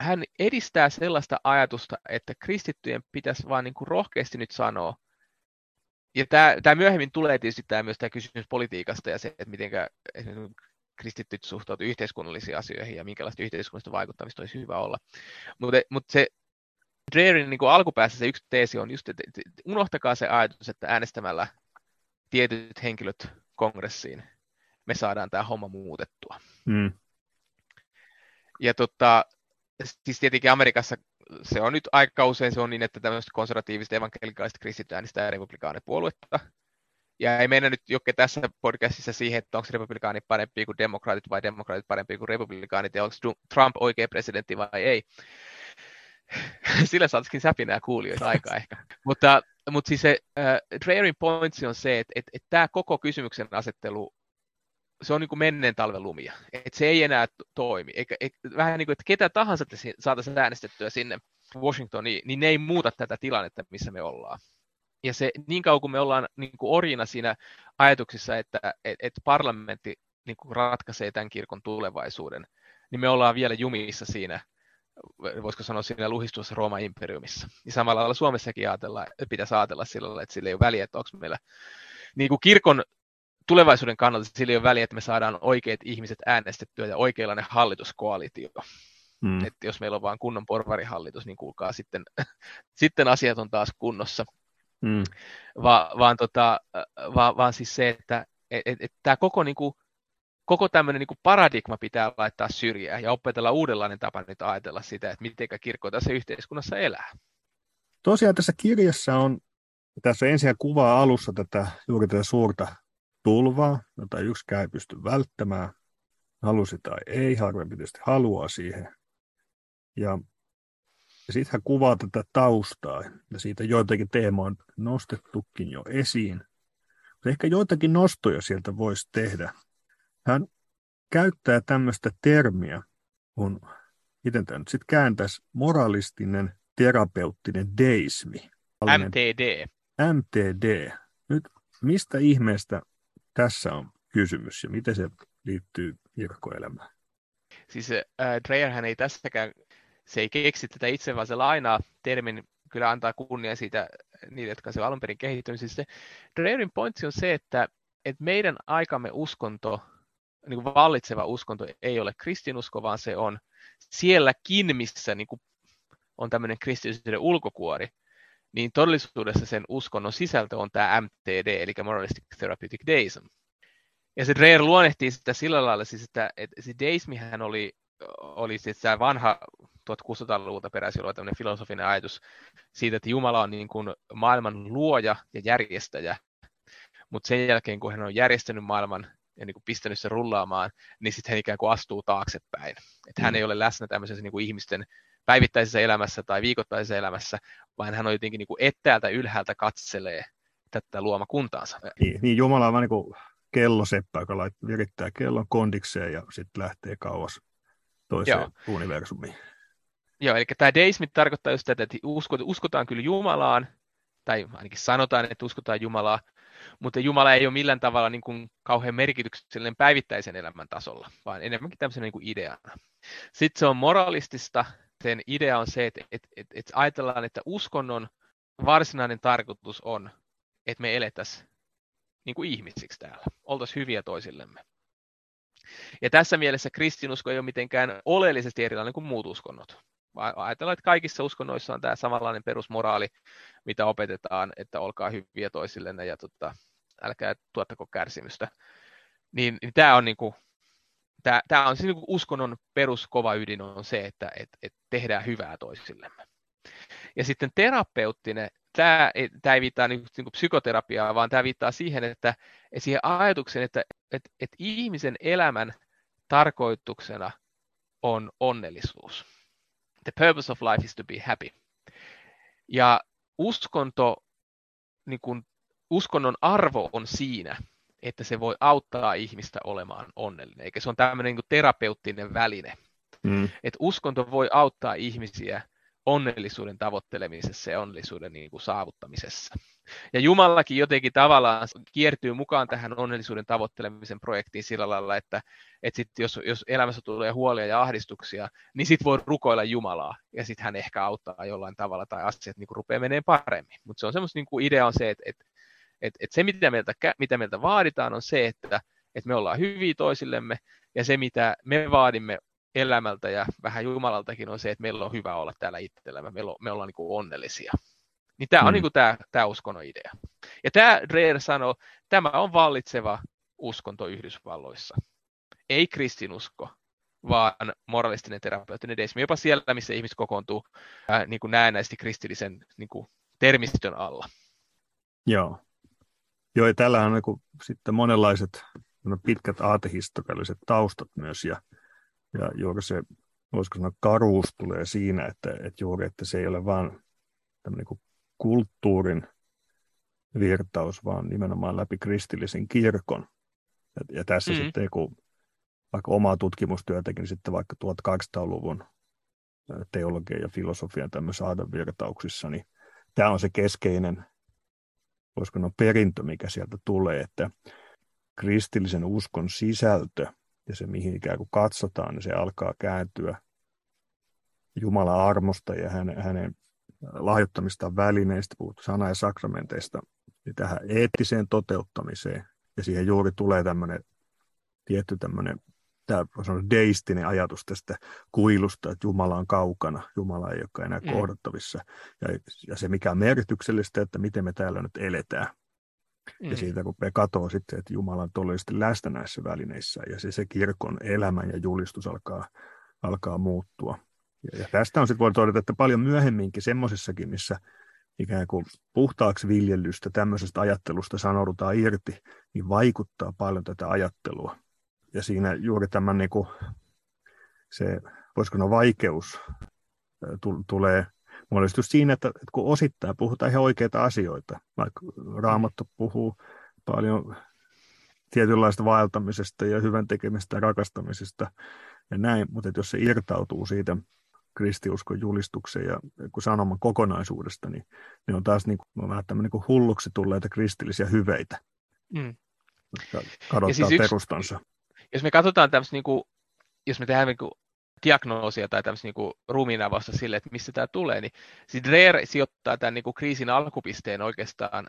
hän edistää sellaista ajatusta, että kristittyjen pitäisi vaan niin kuin rohkeasti nyt sanoa, ja tämä, tämä myöhemmin tulee tietysti tämä myös tämä kysymys politiikasta ja se, että miten kristityt suhtautuu yhteiskunnallisiin asioihin ja minkälaista yhteiskunnallista vaikuttamista olisi hyvä olla. Mutta, mutta se Dreyerin niin alkupäässä se yksi teesi on just, että unohtakaa se ajatus, että äänestämällä tietyt henkilöt kongressiin me saadaan tämä homma muutettua. Mm. Ja tota, siis tietenkin Amerikassa se on nyt aika usein se on niin, että tämmöiset konservatiiviset evankelikaiset kristit äänestää republikaanipuoluetta. Ja ei mennä nyt Jokke tässä podcastissa siihen, että onko republikaanit parempi kuin demokraatit vai demokraatit parempi kuin republikaanit ja onko Trump oikea presidentti vai ei. Sillä saataisiin säpinää kuulijoita aika ehkä. mutta, mutta siis se uh, Dreyerin pointsi on se, että, että, että tämä koko kysymyksen asettelu se on niin kuin menneen talven lumia. Et se ei enää toimi. Eikä, eikä, vähän niin kuin, että ketä tahansa saataisiin äänestettyä sinne Washingtoniin, niin ne ei muuta tätä tilannetta, missä me ollaan. Ja se niin kauan kuin me ollaan niin kuin orjina siinä ajatuksissa, että et, et parlamentti niin kuin ratkaisee tämän kirkon tulevaisuuden, niin me ollaan vielä jumissa siinä, voisiko sanoa siinä luhistuessa Rooman imperiumissa. Ja samalla lailla Suomessakin ajatella, pitäisi ajatella sillä lailla, että sillä ei ole väliä, että onko meillä niin kuin kirkon tulevaisuuden kannalta sillä ei ole väliä, että me saadaan oikeat ihmiset äänestettyä ja oikeanlainen hallituskoalitio. Mm. Että jos meillä on vain kunnon porvarihallitus, niin kuulkaa sitten, sitten asiat on taas kunnossa. Mm. Va, vaan, tota, va, vaan siis se, että et, et, et tämä koko, niinku, koko tämmöinen niinku paradigma pitää laittaa syrjään ja opetella uudenlainen tapa nyt ajatella sitä, että miten kirkko tässä yhteiskunnassa elää. Tosiaan tässä kirjassa on, tässä ensin kuvaa alussa tätä juuri tätä suurta tulvaa, jota yksikään ei pysty välttämään, halusi tai ei, harvempi tietysti haluaa siihen. Ja, ja sitten hän kuvaa tätä taustaa, ja siitä joitakin teemoja on nostettukin jo esiin. Mutta ehkä joitakin nostoja sieltä voisi tehdä. Hän käyttää tämmöistä termiä, kun, miten tämä nyt sitten kääntäisi, moralistinen terapeuttinen deismi. MTD. MTD. Nyt mistä ihmeestä tässä on kysymys ja miten se liittyy kirkkoelämään? Siis äh, Dreyerhän ei tässäkään, se ei keksi tätä itse, vaan se lainaa termin, kyllä antaa kunnia siitä niille, jotka se alun perin kehittynyt. Siis se Dreyerin pointti on se, että, että meidän aikamme uskonto, niin kuin vallitseva uskonto ei ole kristinusko, vaan se on sielläkin, missä niin kuin on tämmöinen kristillisyyden ulkokuori, niin todellisuudessa sen uskonnon sisältö on tämä MTD, eli Moralistic Therapeutic Deism. Ja se Dreyer luonnehtii sitä sillä lailla, siis että, että se deismihän oli, oli siis tämä vanha 1600-luvulta peräisin oleva tämmöinen filosofinen ajatus siitä, että Jumala on niin kuin maailman luoja ja järjestäjä, mutta sen jälkeen, kun hän on järjestänyt maailman ja niin kuin pistänyt sen rullaamaan, niin sitten hän ikään kuin astuu taaksepäin. Että mm. hän ei ole läsnä tämmöisessä niin kuin ihmisten päivittäisessä elämässä tai viikoittaisessa elämässä, vaan hän on jotenkin niin kuin etäältä ylhäältä katselee tätä luomakuntaansa. Niin, niin Jumala on vain niin kuin kelloseppä, joka virittää kellon kondikseen ja sitten lähtee kauas toiseen Joo. universumiin. Joo, eli tämä deismi tarkoittaa just tätä, että uskotaan kyllä Jumalaan, tai ainakin sanotaan, että uskotaan Jumalaa, mutta Jumala ei ole millään tavalla niin kuin kauhean merkityksellinen päivittäisen elämän tasolla, vaan enemmänkin tämmöisen niin kuin ideana. Sitten se on moralistista. Sen idea on se, että, että, että, että ajatellaan, että uskonnon varsinainen tarkoitus on, että me elettäisiin niin kuin ihmisiksi täällä, oltaisiin hyviä toisillemme. Ja tässä mielessä kristinusko ei ole mitenkään oleellisesti erilainen kuin muut uskonnot. Ajatellaan, että kaikissa uskonnoissa on tämä samanlainen perusmoraali, mitä opetetaan, että olkaa hyviä toisillenne ja tota, älkää tuottako kärsimystä. Niin, niin tämä on niin kuin, tämä, tämä on siis niin uskonnon peruskova ydin on se, että et, et tehdään hyvää toisillemme. Ja sitten terapeuttinen, tämä, tämä ei viittaa niin, niin psykoterapiaa, vaan tämä viittaa siihen, että siihen ajatukseen, että, että, että ihmisen elämän tarkoituksena on onnellisuus. The purpose of life is to be happy. Ja uskonto, niin kuin, uskonnon arvo on siinä, että se voi auttaa ihmistä olemaan onnellinen, eikä se on tämmöinen niin terapeuttinen väline. Mm. Että uskonto voi auttaa ihmisiä onnellisuuden tavoittelemisessa ja onnellisuuden niin kuin saavuttamisessa. Ja Jumalakin jotenkin tavallaan kiertyy mukaan tähän onnellisuuden tavoittelemisen projektiin sillä lailla, että, että sit jos, jos elämässä tulee huolia ja ahdistuksia, niin sitten voi rukoilla Jumalaa, ja sitten hän ehkä auttaa jollain tavalla, tai asiat niin rupeaa menee paremmin. Mutta se on semmoista niin idea on se, että, että, että, että se, mitä meiltä, mitä meiltä vaaditaan, on se, että, että me ollaan hyviä toisillemme, ja se, mitä me vaadimme elämältä ja vähän Jumalaltakin on se, että meillä on hyvä olla täällä itsellämme, me, me ollaan niin kuin onnellisia. Niin tämä on mm. niin kuin tämä, tämä uskonnon idea. Ja tämä Dreher sanoo, tämä on vallitseva uskonto Yhdysvalloissa. Ei kristinusko, vaan moralistinen terapeuttinen deismi, jopa siellä, missä ihmiset kokoontuu ää, niin kuin näennäisesti kristillisen niin kuin, termistön alla. Joo. Joo, ja tällähän on niin sitten monenlaiset pitkät aatehistorialliset taustat myös, ja ja juuri se, voisiko sanoa, karuus tulee siinä, että, että juuri, että se ei ole vain tämmöinen kuin kulttuurin virtaus, vaan nimenomaan läpi kristillisen kirkon. Ja, ja tässä mm. sitten kun vaikka omaa tutkimustyötäkin, niin sitten vaikka 1800-luvun teologian ja filosofian tämmöisissä aatevirtauksissa, niin tämä on se keskeinen, voisiko sanoa perintö, mikä sieltä tulee, että kristillisen uskon sisältö ja se, mihin ikään kuin katsotaan, niin se alkaa kääntyä Jumalan armosta ja hänen, hänen lahjoittamistaan välineistä, puhuttu sana- ja sakramenteista, niin tähän eettiseen toteuttamiseen. Ja siihen juuri tulee tämmöinen tietty tämmöinen tämä on deistinen ajatus tästä kuilusta, että Jumala on kaukana, Jumala ei ole enää mm. kohdattavissa. Ja, ja se, mikä on merkityksellistä, että miten me täällä nyt eletään. Mm. Ja siitä rupeaa katoa sitten, että Jumala on todellisesti läsnä näissä välineissä ja se, se kirkon elämä ja julistus alkaa, alkaa muuttua. Ja, tästä on sitten voi todeta, että paljon myöhemminkin semmoisessakin, missä ikään kuin puhtaaksi viljelystä, tämmöisestä ajattelusta sanoudutaan irti, niin vaikuttaa paljon tätä ajattelua. Ja siinä juuri tämän niin kuin, se, voisiko no vaikeus tulee Muodostus siinä, että, että kun osittain puhutaan ihan oikeita asioita, vaikka Raamattu puhuu paljon tietynlaista vaeltamisesta ja hyvän tekemistä ja rakastamisesta ja näin, mutta jos se irtautuu siitä kristiuskon julistuksen ja kun sanoman kokonaisuudesta, niin ne on taas niin kuin, vähän tämmöinen niin hulluksi tulleita kristillisiä hyveitä, mm. kadottaa siis yksi, perustansa. Jos me katsotaan tämmöistä, niin kuin, jos me tehdään niin kuin diagnoosia tai tämmöistä niin ruumiinavausta sille, että missä tämä tulee, niin sitten Dreher sijoittaa tämän niin kuin kriisin alkupisteen oikeastaan,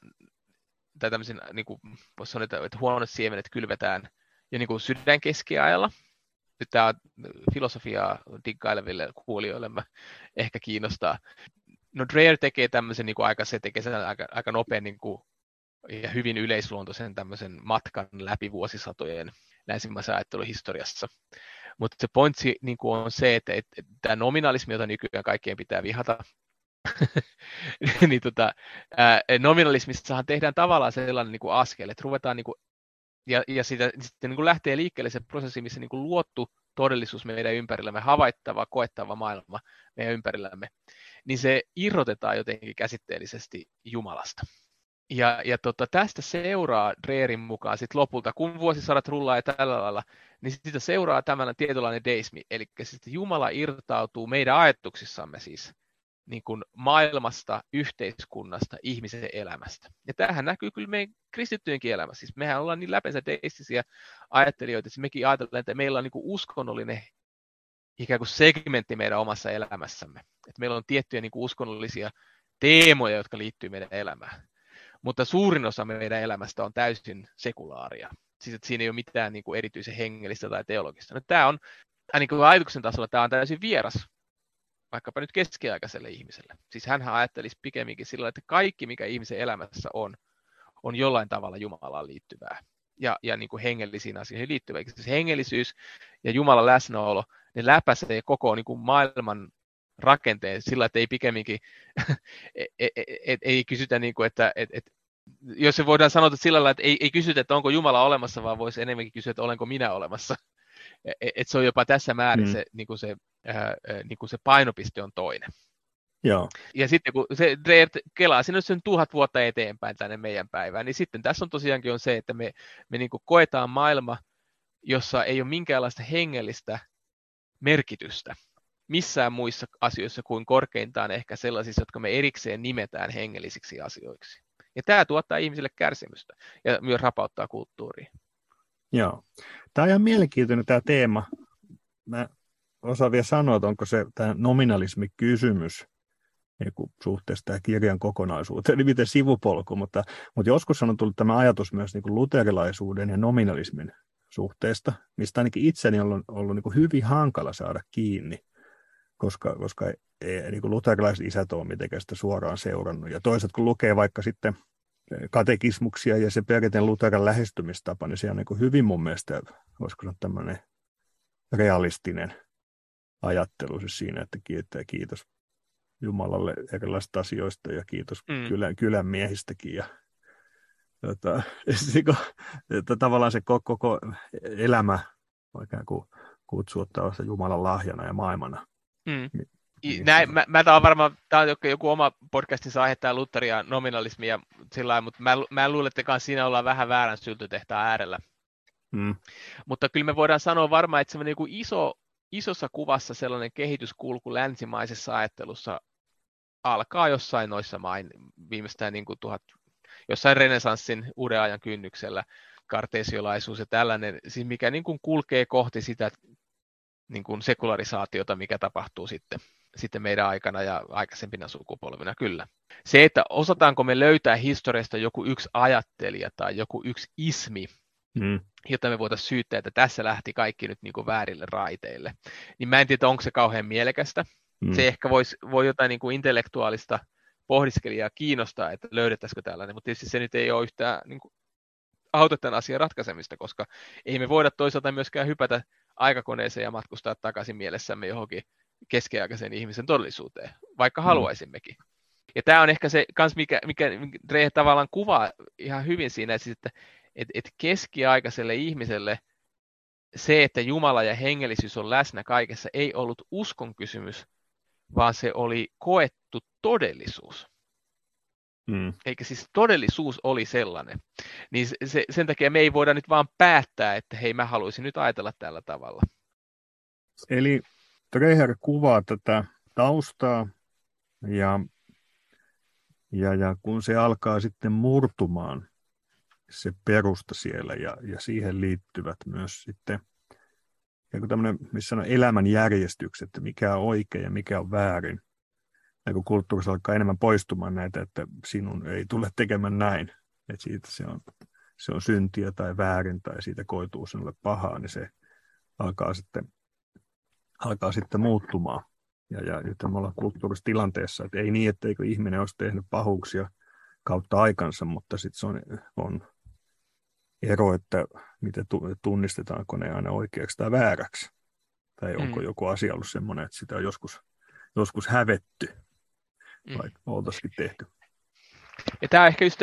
tai tämmöisen, niin kuin, voisi sanoa, että, huonot siemenet kylvetään jo niin kuin sydän keskiajalla. Nyt tämä filosofiaa diggaileville kuulijoille mä ehkä kiinnostaa. No Dreher tekee tämmöisen niin kuin aika, se tekee sen aika, aika nopean niin kuin, ja hyvin yleisluontoisen tämmöisen matkan läpi vuosisatojen länsimaisen ajattelun historiassa. Mutta se pointsi niin kuin on se, että, että tämä nominalismi, jota nykyään kaikkien pitää vihata, niin tota, ää, nominalismissahan tehdään tavallaan sellainen niin kuin askel, että ruvetaan niin kuin, ja, ja siitä, sitten niin kuin lähtee liikkeelle se prosessi, missä niin kuin luottu todellisuus meidän ympärillämme, havaittava, koettava maailma meidän ympärillämme, niin se irrotetaan jotenkin käsitteellisesti Jumalasta. Ja, ja tota, tästä seuraa Dreerin mukaan sit lopulta, kun vuosisadat rullaa ja tällä lailla, niin siitä seuraa tämmöinen tietynlainen deismi, eli siis Jumala irtautuu meidän ajatuksissamme siis niin kuin maailmasta, yhteiskunnasta, ihmisen elämästä. Ja tämähän näkyy kyllä meidän kristittyjenkin elämässä. Siis mehän ollaan niin läpensä deistisiä ajattelijoita, että mekin ajatellaan, että meillä on niin kuin uskonnollinen ikään kuin segmentti meidän omassa elämässämme. Että meillä on tiettyjä niin kuin uskonnollisia teemoja, jotka liittyy meidän elämään. Mutta suurin osa meidän elämästä on täysin sekulaaria. Siis että siinä ei ole mitään niin kuin erityisen hengellistä tai teologista. No, tämä on, niin kuin ajatuksen tasolla tämä on täysin vieras vaikkapa nyt keskiaikaiselle ihmiselle. Siis hän ajattelisi pikemminkin sillä että kaikki, mikä ihmisen elämässä on, on jollain tavalla Jumalaan liittyvää ja, ja niin kuin hengellisiin asioihin liittyvää. Siis hengellisyys ja Jumalan läsnäolo, ne läpäisee koko niin kuin maailman rakenteen sillä, että ei pikemminkin, et, et, et, ei kysytä, niin kuin, että et, et, jos se voidaan sanoa sillä lailla, että ei, ei kysytä, että onko Jumala olemassa, vaan voisi enemmänkin kysyä, että olenko minä olemassa. Et, et se on jopa tässä määrin mm. se, niin kuin se ää, niin kuin se painopiste on toinen. Joo. Ja sitten kun se Dreert kelaa sinne sen tuhat vuotta eteenpäin tänne meidän päivään, niin sitten tässä on tosiaankin on se, että me, me niin kuin koetaan maailma, jossa ei ole minkäänlaista hengellistä merkitystä missään muissa asioissa kuin korkeintaan ehkä sellaisissa, jotka me erikseen nimetään hengellisiksi asioiksi. Ja tämä tuottaa ihmisille kärsimystä ja myös rapauttaa kulttuuria. Joo. Tämä on ihan mielenkiintoinen tämä teema. Mä osaa vielä sanoa, että onko se tämä nominalismi-kysymys niin suhteessa tähän kirjan kokonaisuuteen, eli miten sivupolku, mutta, mutta joskus on tullut tämä ajatus myös niin kuin luterilaisuuden ja nominalismin suhteesta, mistä ainakin itseni on ollut, ollut niin kuin hyvin hankala saada kiinni, koska, koska ei, niin kuin luterilaiset isät ole mitenkään sitä suoraan seurannut. Ja toisaalta kun lukee vaikka sitten katekismuksia ja se perinteinen luteran lähestymistapa, niin se on niin kuin hyvin mun mielestä, voisiko sanoa tämmöinen realistinen ajattelu siis siinä, että kiittää kiitos Jumalalle erilaisista asioista ja kiitos mm. kylän, kylän miehistäkin. Ja, tota, että, että tavallaan se koko, koko elämä ikään kuin kutsuu ottaa se Jumalan lahjana ja maailmana. Mm. Niin, Näin, mä, mä tämä on varmaan tämä on joku oma podcastinsa aihe, tämä Luther ja nominalismi ja sillä mutta mä, mä luulen, että siinä ollaan vähän väärän syltytehtaan äärellä. Mm. Mutta kyllä me voidaan sanoa varmaan, että semmoinen iso isossa kuvassa sellainen kehityskulku länsimaisessa ajattelussa alkaa jossain noissa main, viimeistään niin kuin tuhat, jossain renesanssin uuden ajan kynnyksellä, kartesiolaisuus ja tällainen, siis mikä niin kuin kulkee kohti sitä niin kuin sekularisaatiota, mikä tapahtuu sitten, sitten meidän aikana ja aikaisempina sukupolvina, kyllä. Se, että osataanko me löytää historiasta joku yksi ajattelija tai joku yksi ismi, mm. jota me voitaisiin syyttää, että tässä lähti kaikki nyt niin kuin väärille raiteille. Niin mä en tiedä, onko se kauhean mielekästä. Mm. Se ehkä voisi, voi jotain niin kuin intellektuaalista pohdiskelijaa kiinnostaa, että löydettäisikö tällainen, mutta tietysti se nyt ei ole yhtään niin kuin, auta tämän asian ratkaisemista, koska ei me voida toisaalta myöskään hypätä aikakoneeseen ja matkustaa takaisin mielessämme johonkin keskiaikaisen ihmisen todellisuuteen, vaikka mm. haluaisimmekin. Ja tämä on ehkä se, kans mikä, mikä Dre tavallaan kuvaa ihan hyvin siinä, että, siis, että että et keskiaikaiselle ihmiselle se, että Jumala ja hengellisyys on läsnä kaikessa, ei ollut uskon kysymys, vaan se oli koettu todellisuus. Mm. Eikä siis todellisuus oli sellainen. Niin se, sen takia me ei voida nyt vaan päättää, että hei mä haluaisin nyt ajatella tällä tavalla. Eli Treher kuvaa tätä taustaa ja, ja, ja kun se alkaa sitten murtumaan, se perusta siellä ja, ja siihen liittyvät myös sitten tämmöinen, missä on elämän järjestykset, että mikä on oikein ja mikä on väärin. Ja kun kulttuurissa alkaa enemmän poistumaan näitä, että sinun ei tule tekemään näin, että siitä se on, se on syntiä tai väärin tai siitä koituu sinulle pahaa, niin se alkaa sitten, alkaa sitten muuttumaan. Ja, ja nyt me ollaan kulttuurissa tilanteessa, että ei niin, etteikö ihminen olisi tehnyt pahuuksia kautta aikansa, mutta sitten se on, on ero, että miten tunnistetaanko ne aina oikeaksi tai vääräksi. Tai onko mm. joku asia ollut sellainen, että sitä on joskus, joskus hävetty, mm. vaikka oltaisikin tehty. Ja tämä on ehkä just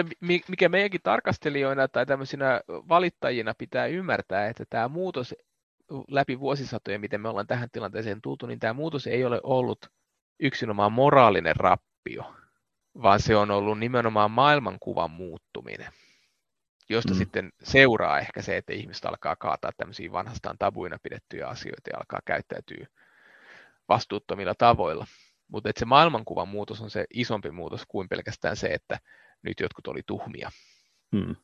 mikä meidänkin tarkastelijoina tai tämmöisinä valittajina pitää ymmärtää, että tämä muutos läpi vuosisatoja, miten me ollaan tähän tilanteeseen tultu, niin tämä muutos ei ole ollut yksinomaan moraalinen rappio, vaan se on ollut nimenomaan maailmankuvan muuttuminen, josta mm. sitten seuraa ehkä se, että ihmiset alkaa kaataa tämmöisiä vanhastaan tabuina pidettyjä asioita ja alkaa käyttäytyä vastuuttomilla tavoilla. Mutta se maailmankuvan muutos on se isompi muutos kuin pelkästään se, että nyt jotkut oli tuhmia. Hmm.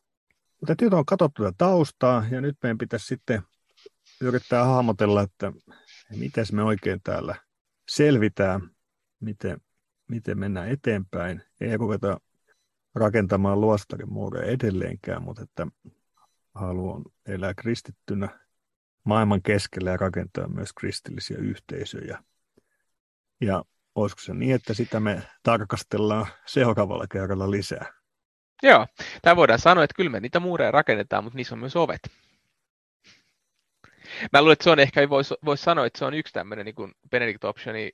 Mutta nyt on katsottu tätä taustaa ja nyt meidän pitäisi sitten yrittää hahmotella, että miten me oikein täällä selvitään, miten, miten mennään eteenpäin. Ei ruveta rakentamaan luostarin muureja edelleenkään, mutta että haluan elää kristittynä maailman keskellä ja rakentaa myös kristillisiä yhteisöjä. Ja olisiko se niin, että sitä me tarkastellaan seuraavalla kerralla lisää? Joo, tämä voidaan sanoa, että kyllä me niitä muureja rakennetaan, mutta niissä on myös ovet. Mä luulen, että se on ehkä, voisi vois sanoa, että se on yksi tämmöinen niin Benedict Optioni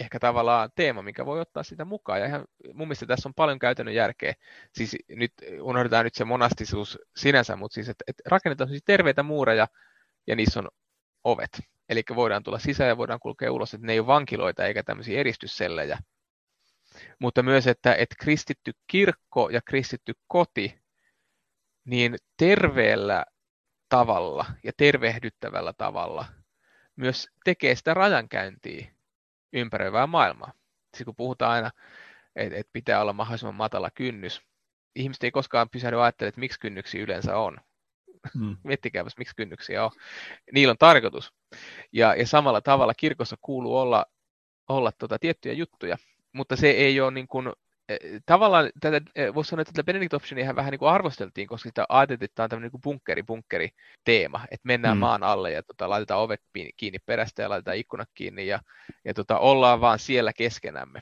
ehkä tavallaan teema, mikä voi ottaa sitä mukaan. Ja ihan, mun mielestä tässä on paljon käytännön järkeä. Siis nyt unohdetaan nyt se monastisuus sinänsä, mutta siis, että, että rakennetaan siis terveitä muureja ja niissä on ovet. Eli voidaan tulla sisään ja voidaan kulkea ulos, että ne ei ole vankiloita eikä tämmöisiä eristyssellejä. Mutta myös, että, että kristitty kirkko ja kristitty koti, niin terveellä tavalla ja tervehdyttävällä tavalla myös tekee sitä rajankäyntiä ympäröivää maailmaa. Siis kun puhutaan aina, että, että pitää olla mahdollisimman matala kynnys, ihmiset ei koskaan pysähdy ajattelemaan, että miksi kynnyksiä yleensä on. Mm. Miettikääpäs, miksi kynnyksiä on. Niillä on tarkoitus. Ja, ja samalla tavalla kirkossa kuuluu olla, olla tota tiettyjä juttuja, mutta se ei ole niin kuin, tavallaan tätä, voisi sanoa, että tätä Benedict Optionia vähän niin kuin arvosteltiin, koska sitä ajateltiin, että tämä on tämmöinen niin bunkkeri, bunkkeri teema, että mennään mm. maan alle ja tota, laitetaan ovet kiinni perästä ja laitetaan ikkunat kiinni ja, ja tota, ollaan vaan siellä keskenämme.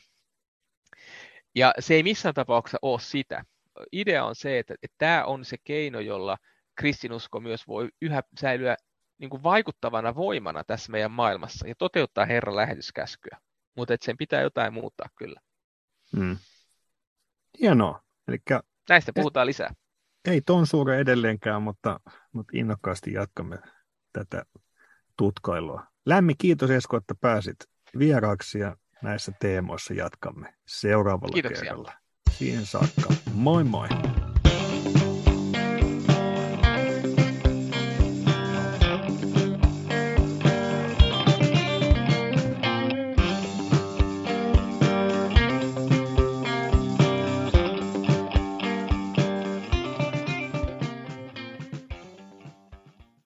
Ja se ei missään tapauksessa ole sitä. Idea on se, että, että tämä on se keino, jolla kristinusko myös voi yhä säilyä niin kuin vaikuttavana voimana tässä meidän maailmassa ja toteuttaa Herran lähetyskäskyä. Mutta sen pitää jotain muuttaa kyllä. Hmm. Hienoa. Elikkä, Näistä puhutaan lisää. Ei ton suure edelleenkään, mutta, mutta innokkaasti jatkamme tätä tutkailua. Lämmi kiitos Esko, että pääsit vieraaksi ja näissä teemoissa jatkamme seuraavalla Kiitoksia. kerralla. Siihen saakka. Moi moi!